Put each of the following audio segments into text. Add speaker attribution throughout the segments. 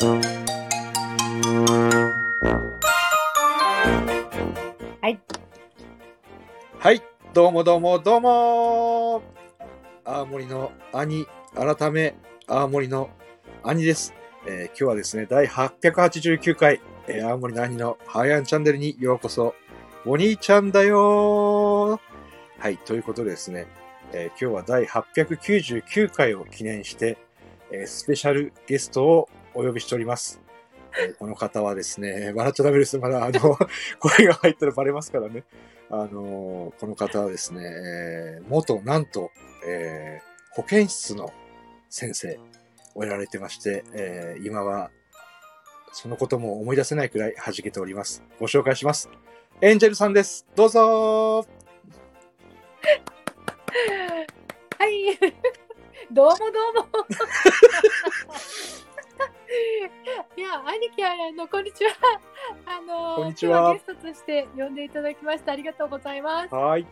Speaker 1: はい。
Speaker 2: はい、どうもどうもどうも青森の兄、改め、青森の兄です。えー今日はですね、第889回、えー青森の兄のハイアンチャンネルにようこそ。お兄ちゃんだよはい、ということでですね、えー今日は第899回を記念して、えースペシャルゲストをお呼びしております。この方はですね、笑っちゃダメです。まだ、あの、声が入ったらバレますからね。あの、この方はですね、元、なんと、えー保健室の先生をやられてまして、えー今は、そのことも思い出せないくらい弾けております。ご紹介します。エンジェルさんです。どうぞ
Speaker 1: はい。どうもどうも。いや、兄貴、あの、こんにちは。あの、
Speaker 2: こんにちは
Speaker 1: ゲストとして呼んでいただきまして、ありがとうございます。
Speaker 2: はい。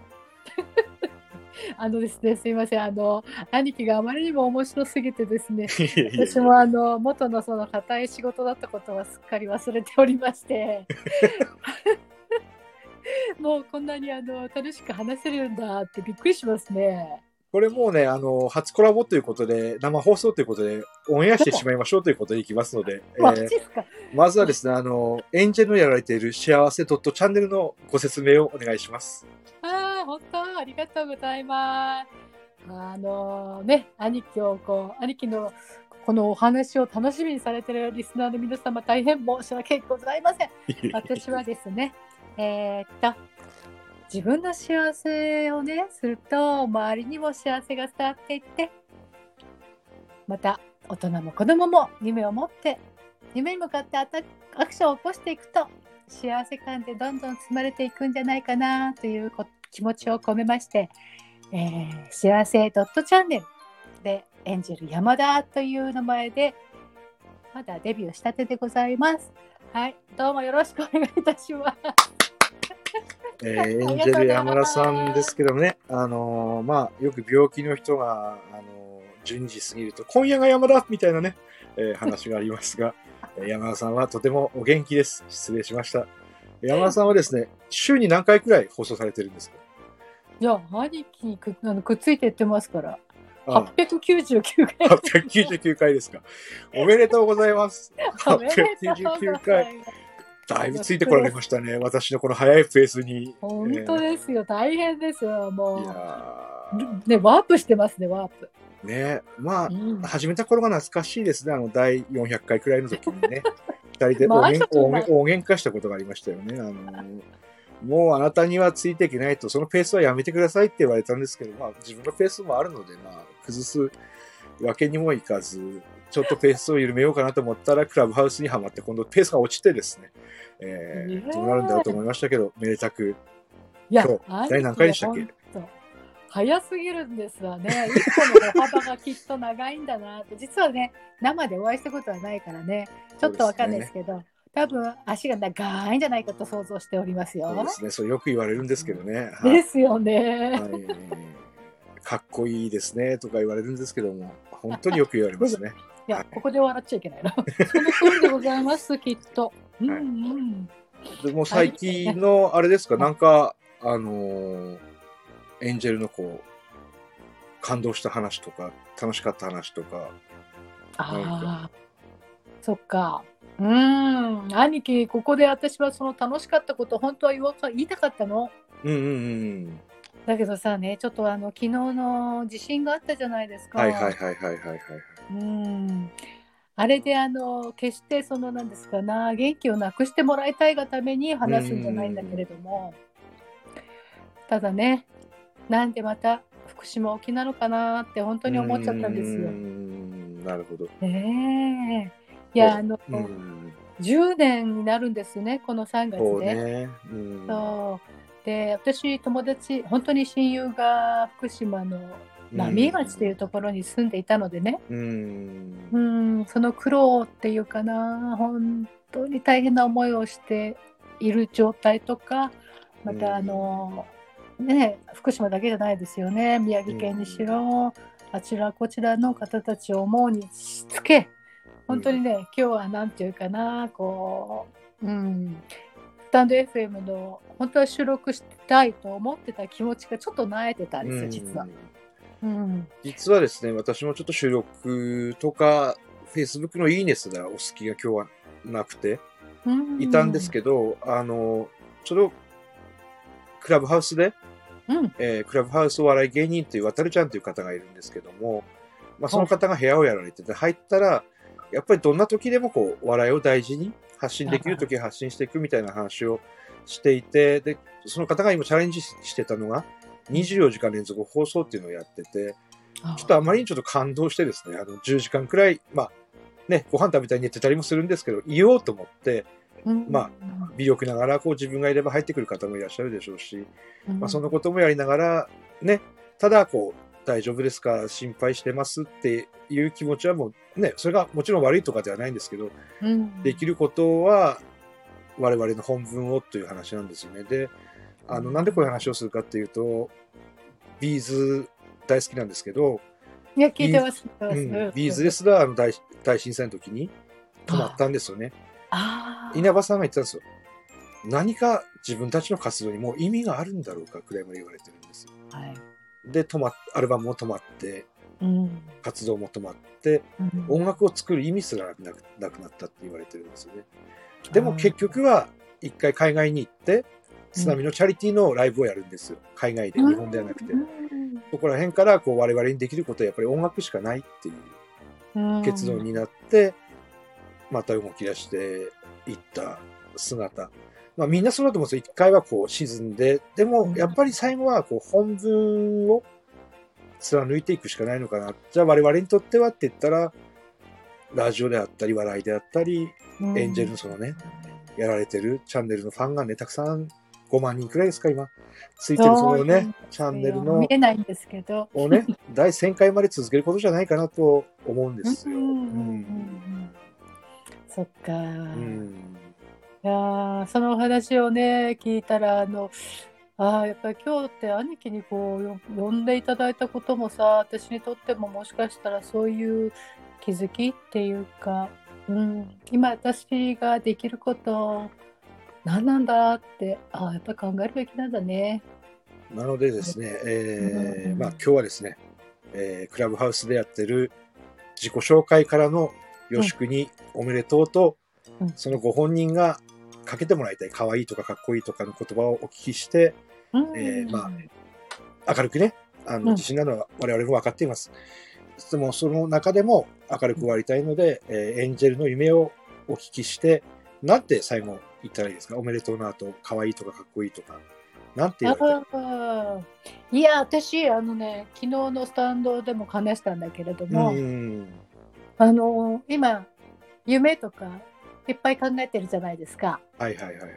Speaker 1: あのですね、すいません。あの、兄貴があまりにも面白すぎてですね。私もあの元のその固い仕事だったことはすっかり忘れておりまして もうこんなにあの楽しく話せるんだってびっくりしますね。
Speaker 2: これもうね、あの、初コラボということで、生放送ということで、オンエアしてしまいましょうということでいきますので、えーまずはですね、あの、エンジェルのやられている幸せ.チャンネルのご説明をお願いします。
Speaker 1: ああ本当？ありがとうございます。あのね兄貴をこう兄貴のこのお話を楽しみにされてるリスナーの皆様大変申し訳ございません。私はですね、えーっと、自分の幸せをね、すると、周りにも幸せが伝わっていって、また、大人も子供も夢を持って、夢に向かってアクションを起こしていくと、幸せ感でどんどん積まれていくんじゃないかなという気持ちを込めまして、えー幸せドットチャンネルでエンジェル山田という名前で、まだデビューしたてでございます。はい、どうもよろしくお願いいたします。
Speaker 2: えーエンジェル山田さんですけどもね、あのーまあ、よく病気の人が、あのー12時過ぎると、今夜が山田みたいなね、えー話がありますが、えー山田さんはとてもお元気です。失礼しました。山田さんはですね、週に何回くらい放送されてるんですか？
Speaker 1: いや、兄貴にくあのくっついていってますから、
Speaker 2: あ
Speaker 1: 899回。
Speaker 2: 899回ですか。おめでとうございます。
Speaker 1: おめでとうござ
Speaker 2: 899
Speaker 1: い
Speaker 2: 回。だいぶついてこられましたね。私のこの早いペースに。
Speaker 1: 本当ですよ、大変ですよ、
Speaker 2: い
Speaker 1: も
Speaker 2: や
Speaker 1: う。ね、ワープしてますね、ワープ。
Speaker 2: ーねまあ
Speaker 1: う、ん、
Speaker 2: 始めた頃が懐かしいですね。あの、第400回くらいの時にね。二人で
Speaker 1: まあ
Speaker 2: 大げん大げん大喧嘩したことがありましたよね。あのもうあなたにはついていけないと、そのペースはやめてくださいって言われたんですけど、まあ自分のペースもあるので、まあ崩すわけにもいかず、ちょっとペースを緩めようかなと思ったら、クラブハウスにはまって、今度ペースが落ちてですね、えーどうなるんだろうと思いましたけど、めでたく、今日第何回でしたっけ？
Speaker 1: 早すぎるんですわね。一個の歩幅がきっと長いんだなって。実はね、生でお会いしたことはないからね、ちょっとわかんないですけど、多分足が長いんじゃないかと想像しておりますよ。
Speaker 2: そうですね、そうよく言われるんですけどね。はい
Speaker 1: ですよね。
Speaker 2: はいかっこいいですねとか言われるんですけども、本当によく言われますね。
Speaker 1: いや、ここで笑っちゃいけないな。その通りでございます、きっと。うんうん。
Speaker 2: でも最近のあれですか、なんか、あのーエンジェルのこう、感動した話とか、楽しかった話とか、
Speaker 1: ああ、そっか。うん、兄貴、ここで私はその楽しかったこと、本当は言わか言いたかったの。
Speaker 2: うんうんうん。
Speaker 1: だけどさね、ちょっとあの昨日の地震があったじゃないですか。
Speaker 2: はいはいはいはいはいはい。
Speaker 1: うん。あれであの決してそのなんですかな元気をなくしてもらいたいがために話すんじゃないんだけれども、ただね、なんでまた福島沖なのかなって本当に思っちゃったんですよ。
Speaker 2: んなるほど。
Speaker 1: ねえ。いやあの、
Speaker 2: うん。
Speaker 1: 10年になるんですねこの3月
Speaker 2: そう
Speaker 1: で。
Speaker 2: ね。
Speaker 1: で私友達本当に親友が福島の浪江町というところに住んでいたのでね、
Speaker 2: うん。
Speaker 1: うん、その苦労っていうかな本当に大変な思いをしている状態とかま
Speaker 2: うん。
Speaker 1: たあの、ね福島だけじゃないですよね。宮城県にしろ、あちらこちらの方たちを思うにしつけ本当にね、今日はなんていうかなこううん。スタンド FM の本当は収録したいと思ってた気持ちがちょっとなえてたんですよ、実は。うん、
Speaker 2: 実はですね、私もちょっと収録とか、Facebook のいいねすらお好きが今日はなくて、
Speaker 1: うん。
Speaker 2: いたんですけど、あの、ちょうど、クラブハウスで、
Speaker 1: うん。
Speaker 2: えークラブハウスお笑い芸人っていう渡るちゃんという方がいるんですけども、まあ、その方が部屋をやられてて、入ったら、やっぱりどんな時でもこう、笑いを大事に発信できる時は発信していくみたいな話をしていて、で、その方が今チャレンジしてたのが、24時間連続放送っていうのをやってて、ちょっとあまりにちょっと感動してですね、あの、10時間くらい、まあ、ね、ご飯食べたり寝てたりもするんですけど、言おうと思って、
Speaker 1: うん。
Speaker 2: ま微力ながら、こう自分がいれば入ってくる方もいらっしゃるでしょうし、
Speaker 1: うん
Speaker 2: まあ、そん。なこともやりながら、ね、ただ、こう、大丈夫ですか？心配してます？っていう気持ちはもう、ね、それがもちろん悪いとかではないんですけど、
Speaker 1: うん
Speaker 2: できることは、我々の本分をという話なんですよね。で、あの、なんでこういう話をするかっていうと、 B'z大好きなんですけど、
Speaker 1: いや、聞いてます。聞いてます
Speaker 2: うん、 B'zですらあの大大震災の時に止まったんですよね。
Speaker 1: ああ。
Speaker 2: 稲葉さんが言ってたんですよ。何か自分たちの活動にもう意味があるんだろうかくらいまで言われてるんですよ。
Speaker 1: はい。
Speaker 2: で、止まっ、アルバムも止まって、
Speaker 1: うん。
Speaker 2: 活動も止まって、
Speaker 1: うん
Speaker 2: 音楽を作る意味すらなくなくなったって言われてるんですよね。でも結局は、一回海外に行って、津波のチャリティーのライブをやるんですよ。海外で、日本ではなくて
Speaker 1: う。ん
Speaker 2: そこら辺から、こう、我々にできることはやっぱり音楽しかないっていう
Speaker 1: うん
Speaker 2: 結論になって、また動き出していった姿。まあみんなそうだと思うんですよ。一回はこう沈んで、でもやっぱり最後はこう本文を貫いていくしかないのかな。じゃあ我々にとってはって言ったら、ラジオであったり、笑いであったり、
Speaker 1: うん
Speaker 2: エンジェルのそのね、やられてるチャンネルのファンがね、たくさん5万人くらいですか、今。ついてるそのね、チャンネルの
Speaker 1: 見えないんですけど。
Speaker 2: をね、第1000回まで続けることじゃないかなと思うんですよ。
Speaker 1: うんそっか。
Speaker 2: うん
Speaker 1: いやーそのお話をね聞いたらあのあーやっぱり今日って兄貴にこうよ呼んでいただいたこともさ私にとってももしかしたらそういう気づきっていうか、うん、今私ができること何なんだってあーやっぱり考えるべきなんだね。
Speaker 2: なのでですね、えー
Speaker 1: うん。
Speaker 2: まあ今日はですね、えークラブハウスでやってる自己紹介からのよしくにおめでとうと、
Speaker 1: うん。
Speaker 2: そのご本人がかけてもらいたい可愛いとかかっこいいとかの言葉をお聞きして、
Speaker 1: うん
Speaker 2: えーま明るくね、あ
Speaker 1: うん
Speaker 2: の自信なのは我々も分かっています。でもその中でも明るく終わりたいので、えーエンジェルの夢をお聞きして、なんて最後言ったらいいですか？おめでとうの後、可愛いとかかっこいいとか。なんて言わ
Speaker 1: いや私あのね昨日のスタンドでも話したんだけれども、
Speaker 2: うん。
Speaker 1: あの今夢とかいっぱい考えてるじゃないですか。
Speaker 2: はいはいはいはい。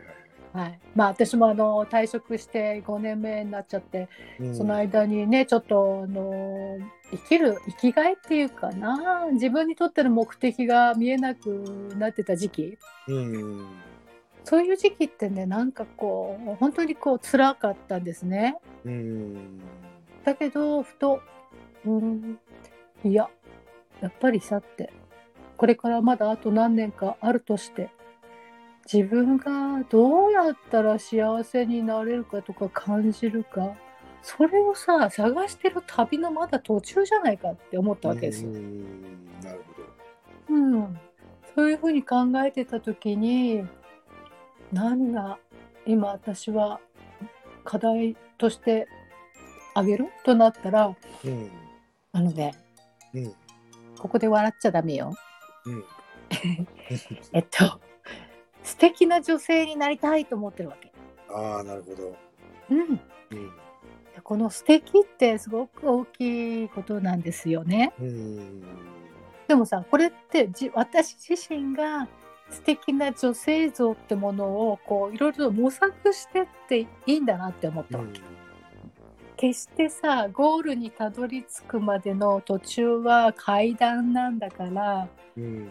Speaker 1: はい、まあ私もあの退職して5年目になっちゃって、
Speaker 2: うん
Speaker 1: その間にねちょっとあの生きる生きがいっていうかな自分にとっての目的が見えなくなってた時期
Speaker 2: うん。
Speaker 1: そういう時期ってねなんかこう本当にこう辛かったんですね。
Speaker 2: うん。
Speaker 1: だけどふとうんいややっぱりさってこれからまだあと何年かあるとして自分がどうやったら幸せになれるかとか感じるかそれをさ探してる旅のまだ途中じゃないかって思ったわけですよ。
Speaker 2: うんなるほど。
Speaker 1: うん、そういうふうに考えてた時に何が今私は課題としてあげるとなったら
Speaker 2: うん。
Speaker 1: あのね
Speaker 2: うん。
Speaker 1: ここで笑っちゃダメよ。
Speaker 2: うん。
Speaker 1: えっと素敵な女性になりたいと思ってるわけ。
Speaker 2: ああ、なるほど。
Speaker 1: うん、
Speaker 2: うん。
Speaker 1: この素敵ってすごく大きいことなんですよね。
Speaker 2: うん。
Speaker 1: でもさこれってじ私自身が素敵な女性像ってものをこういろいろ模索してっていいんだなって思ったわけ。決してさゴールにたどり着くまでの途中は階段なんだから
Speaker 2: うん。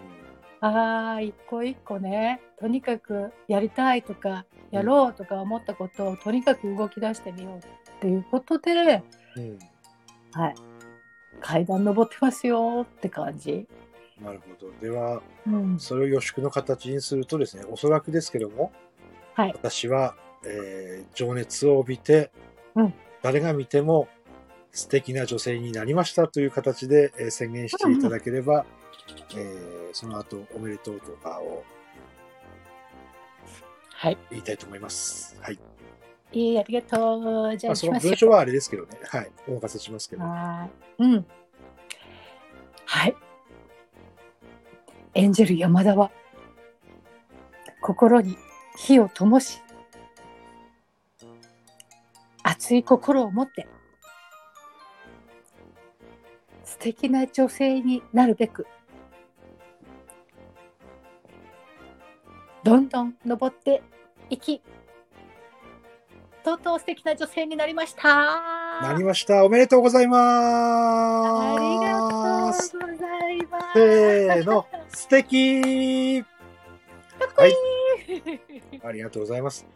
Speaker 1: あー一個一個ねとにかくやりたいとかやろうとか思ったことをとにかく動き出してみようっていうことで、
Speaker 2: うん。
Speaker 1: はい、階段登ってますよって感じ。
Speaker 2: なるほど。では、
Speaker 1: うん。
Speaker 2: それを予祝の形にするとですね、おそらくですけども、
Speaker 1: はい。
Speaker 2: 私は、えー情熱を帯びて、
Speaker 1: うん
Speaker 2: 誰が見ても素敵な女性になりましたという形で、えー宣言していただければ、えーその後おめでとうとかを
Speaker 1: はい。
Speaker 2: 言いたいと思います。はい。
Speaker 1: いい、ありがとう。じゃあ、
Speaker 2: まあ、その文章はあれですけどね。はい。お任せしますけど。
Speaker 1: はい。うん。はい。エンジェル山田は心に火を灯し熱い心を持って素敵な女性になるべくどんどん登っていきとうとう素敵な女性になりました
Speaker 2: なりました。おめでとうございま
Speaker 1: ありが
Speaker 2: す。
Speaker 1: とうございます。
Speaker 2: せーの、素敵はい。ありがとうございます。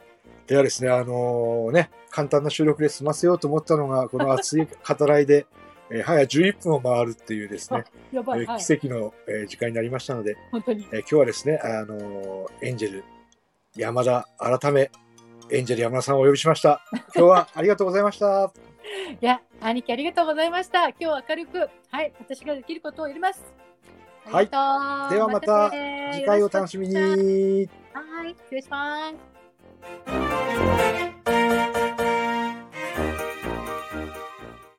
Speaker 2: ではですね、あのね、簡単な収録で済ませようと思ったのが、この熱い語らいで、えー早11分を回るっていうですね、えー
Speaker 1: はい、
Speaker 2: 奇跡の、えー時間になりましたので、
Speaker 1: 本当に。
Speaker 2: えー今日はですね、あのエンジェル山田改め、エンジェル山田さんをお呼びしました。今日はありがとうございました。
Speaker 1: いや、兄貴ありがとうございました。今日は明るく、はい、私ができることをやります。
Speaker 2: はいではまた
Speaker 1: ね
Speaker 2: 次回をお楽しみに。
Speaker 1: はい、失礼します。Bye.